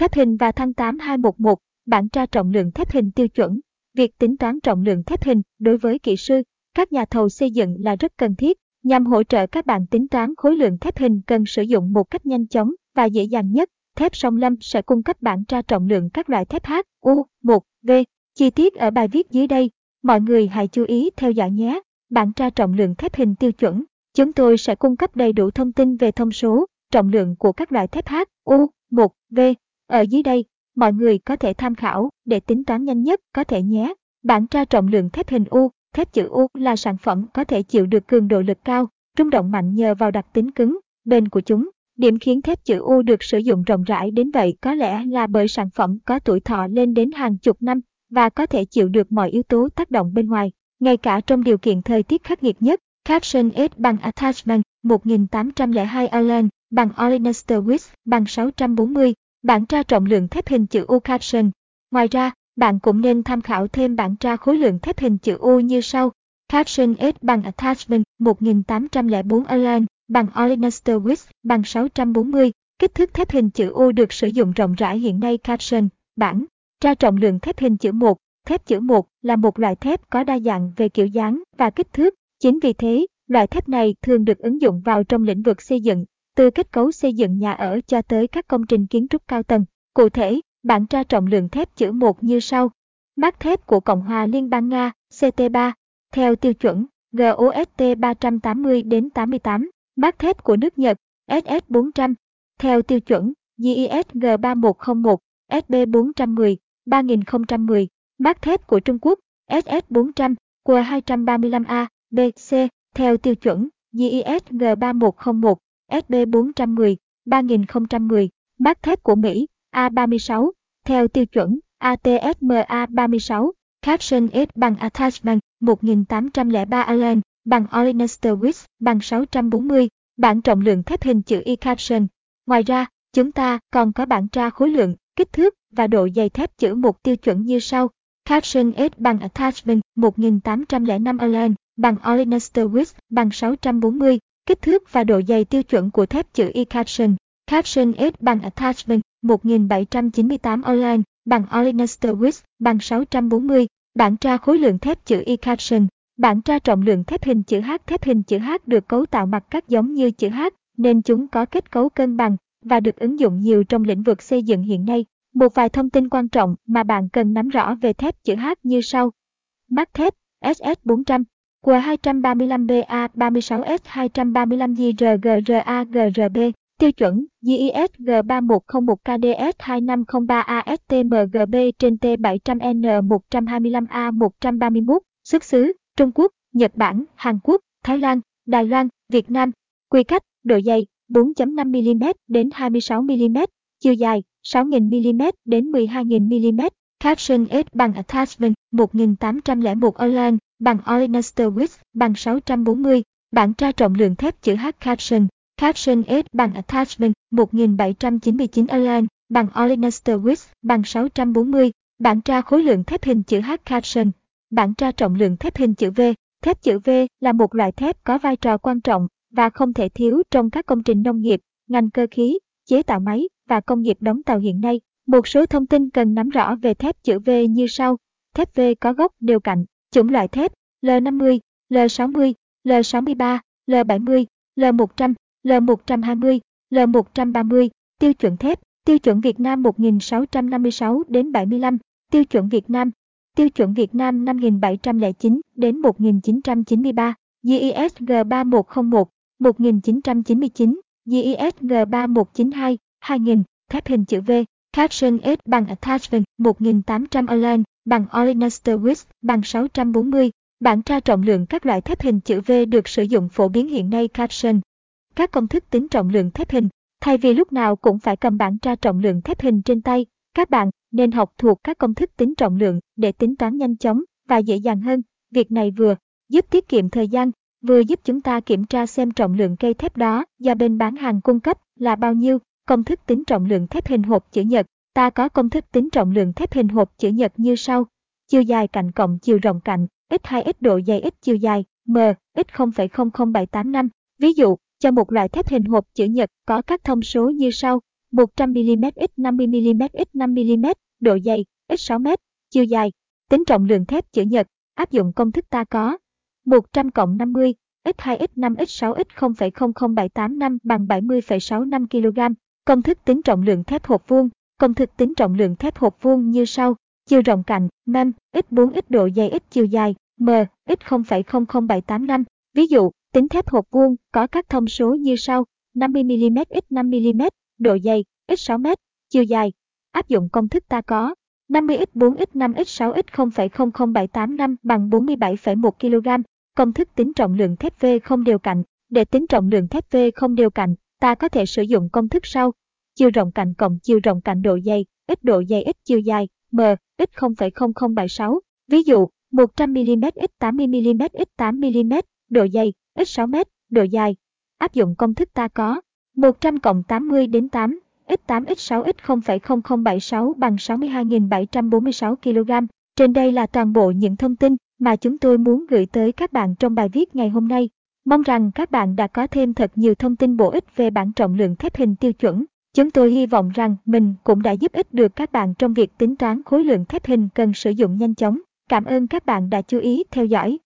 Thép hình và thăng 8211, bản tra trọng lượng thép hình tiêu chuẩn. Việc tính toán trọng lượng thép hình đối với kỹ sư, các nhà thầu xây dựng là rất cần thiết. Nhằm hỗ trợ các bạn tính toán khối lượng thép hình cần sử dụng một cách nhanh chóng và dễ dàng nhất, thép song lâm sẽ cung cấp bản tra trọng lượng các loại thép H, U, 1, V. Chi tiết ở bài viết dưới đây. Mọi người hãy chú ý theo dõi nhé. Bản tra trọng lượng thép hình tiêu chuẩn. Chúng tôi sẽ cung cấp đầy đủ thông tin về thông số, trọng lượng của các loại thép H, U, 1, V. Ở dưới đây, mọi người có thể tham khảo để tính toán nhanh nhất có thể nhé. Bản tra trọng lượng thép hình U, thép chữ U là sản phẩm có thể chịu được cường độ lực cao, rung động mạnh nhờ vào đặc tính cứng, bền của chúng. Điểm khiến thép chữ U được sử dụng rộng rãi đến vậy có lẽ là bởi sản phẩm có tuổi thọ lên đến hàng chục năm và có thể chịu được mọi yếu tố tác động bên ngoài, ngay cả trong điều kiện thời tiết khắc nghiệt nhất. Caption S bằng Attachment 1802 Allen bằng Olenester Wix bằng 640, bản tra trọng lượng thép hình chữ U Caption. Ngoài ra, bạn cũng nên tham khảo thêm bản tra khối lượng thép hình chữ U như sau. Caption S bằng Attachment 1804 Align bằng Olenester Width bằng 640, kích thước thép hình chữ U được sử dụng rộng rãi hiện nay Caption, bản tra trọng lượng thép hình chữ 1. Thép chữ 1 là một loại thép có đa dạng về kiểu dáng và kích thước. Chính vì thế, loại thép này thường được ứng dụng vào trong lĩnh vực xây dựng, từ kết cấu xây dựng nhà ở cho tới các công trình kiến trúc cao tầng. Cụ thể, bản tra trọng lượng thép chữ 1 như sau. Mác thép của Cộng hòa Liên bang Nga, CT3, theo tiêu chuẩn GOST 380 đến 88, mác thép của nước Nhật, SS400, theo tiêu chuẩn GIS G3101, SB410, 3010, mác thép của Trung Quốc, SS400, Q235A, BC, theo tiêu chuẩn GIS G3101, SB410, 3010, bát thép của Mỹ, A36, theo tiêu chuẩn ATSMA 36, Caption S bằng Attachment 1803 Allen bằng Olenester Wix bằng 640, bản trọng lượng thép hình chữ Y Caption. Ngoài ra, chúng ta còn có bản tra khối lượng, kích thước và độ dày thép chữ một tiêu chuẩn như sau. Caption S bằng Attachment 1805 Allen bằng Olenester Wix bằng 640, kích thước và độ dày tiêu chuẩn của thép chữ Y Caption. Caption S bằng Attachment 1798 Online, bằng Olenester Wix bằng 640, bản tra khối lượng thép chữ Y Caption. Bản tra trọng lượng thép hình chữ H thép hình chữ H được cấu tạo mặt cắt giống như chữ H, nên chúng có kết cấu cân bằng và được ứng dụng nhiều trong lĩnh vực xây dựng hiện nay. Một vài thông tin quan trọng mà bạn cần nắm rõ về thép chữ H như sau. Mắt thép SS400, Q235BA 36S235JRGRA tiêu chuẩn GIS G3101 KDS 2503 ASTMGB trên T700N 125A 131, xuất xứ Trung Quốc, Nhật Bản, Hàn Quốc, Thái Lan, Đài Loan, Việt Nam. Quy cách, độ dày 4.5mm đến 26mm, chiều dài 6.000mm đến 12.000mm. Caption S bằng Attachment 1801 online bằng Olenester Width bằng 640, bản tra trọng lượng thép chữ H Caption. Caption S bằng Attachment 1799 Orlan bằng Olenester Width bằng 640, bản tra khối lượng thép hình chữ H Caption. Bản tra trọng lượng thép hình chữ V. Thép chữ V là một loại thép có vai trò quan trọng và không thể thiếu trong các công trình nông nghiệp, ngành cơ khí, chế tạo máy và công nghiệp đóng tàu hiện nay. Một số thông tin cần nắm rõ về thép chữ V như sau. Thép V có gốc đều cạnh, chủng loại thép L50, L60, L63, L70, L100, L120, L130, tiêu chuẩn thép, tiêu chuẩn Việt Nam 1656 đến 75, tiêu chuẩn Việt Nam, tiêu chuẩn Việt Nam 5709 đến 1993, GISG 3101, 1999, GISG 3192, 2000, thép hình chữ V, Caption S bằng Attachment 1800 online, bằng Olenester Wix bằng 640, bản tra trọng lượng các loại thép hình chữ V được sử dụng phổ biến hiện nay Caption. Các công thức tính trọng lượng thép hình, thay vì lúc nào cũng phải cầm bản tra trọng lượng thép hình trên tay, các bạn nên học thuộc các công thức tính trọng lượng để tính toán nhanh chóng và dễ dàng hơn. Việc này vừa giúp tiết kiệm thời gian, vừa giúp chúng ta kiểm tra xem trọng lượng cây thép đó do bên bán hàng cung cấp là bao nhiêu. Công thức tính trọng lượng thép hình hộp chữ nhật. Ta có công thức tính trọng lượng thép hình hộp chữ nhật như sau. Chiều dài cạnh cộng chiều rộng cạnh, x2 x độ dày x chiều dài, m, x 0,00785. Ví dụ, cho một loại thép hình hộp chữ nhật có các thông số như sau. 100mm x 50mm x 5mm, độ dày, x 6m, chiều dài, tính trọng lượng thép chữ nhật, áp dụng công thức ta có 100 cộng 50, x2 x5 x6 x 0,00785 bằng 70,65 kg. Công thức tính trọng lượng thép hộp vuông, công thức tính trọng lượng thép hộp vuông như sau: chiều rộng cạnh, mem, x4 x độ dày x chiều dài, m, x 0,00785. Ví dụ, tính thép hộp vuông có các thông số như sau: 50mm x 5mm, độ dày, x 6m, chiều dài. Áp dụng công thức ta có 50x4x5x6x 0,00785 bằng 47,1 kg. Công thức tính trọng lượng thép V không đều cạnh. Để tính trọng lượng thép V không đều cạnh, ta có thể sử dụng công thức sau. Chiều rộng cạnh cộng chiều rộng cạnh độ dày, ít độ dày ít chiều dài, m, ít 0,0076. Ví dụ, 100mm x 80mm x 8mm, độ dày, x 6m, độ dài. Áp dụng công thức ta có 100 cộng 80 đến 8, x8 x6 x 0,0076 bằng 62.746 kg. Trên đây là toàn bộ những thông tin mà chúng tôi muốn gửi tới các bạn trong bài viết ngày hôm nay. Mong rằng các bạn đã có thêm thật nhiều thông tin bổ ích về bản trọng lượng thép hình tiêu chuẩn. Chúng tôi hy vọng rằng mình cũng đã giúp ích được các bạn trong việc tính toán khối lượng thép hình cần sử dụng nhanh chóng. Cảm ơn các bạn đã chú ý theo dõi.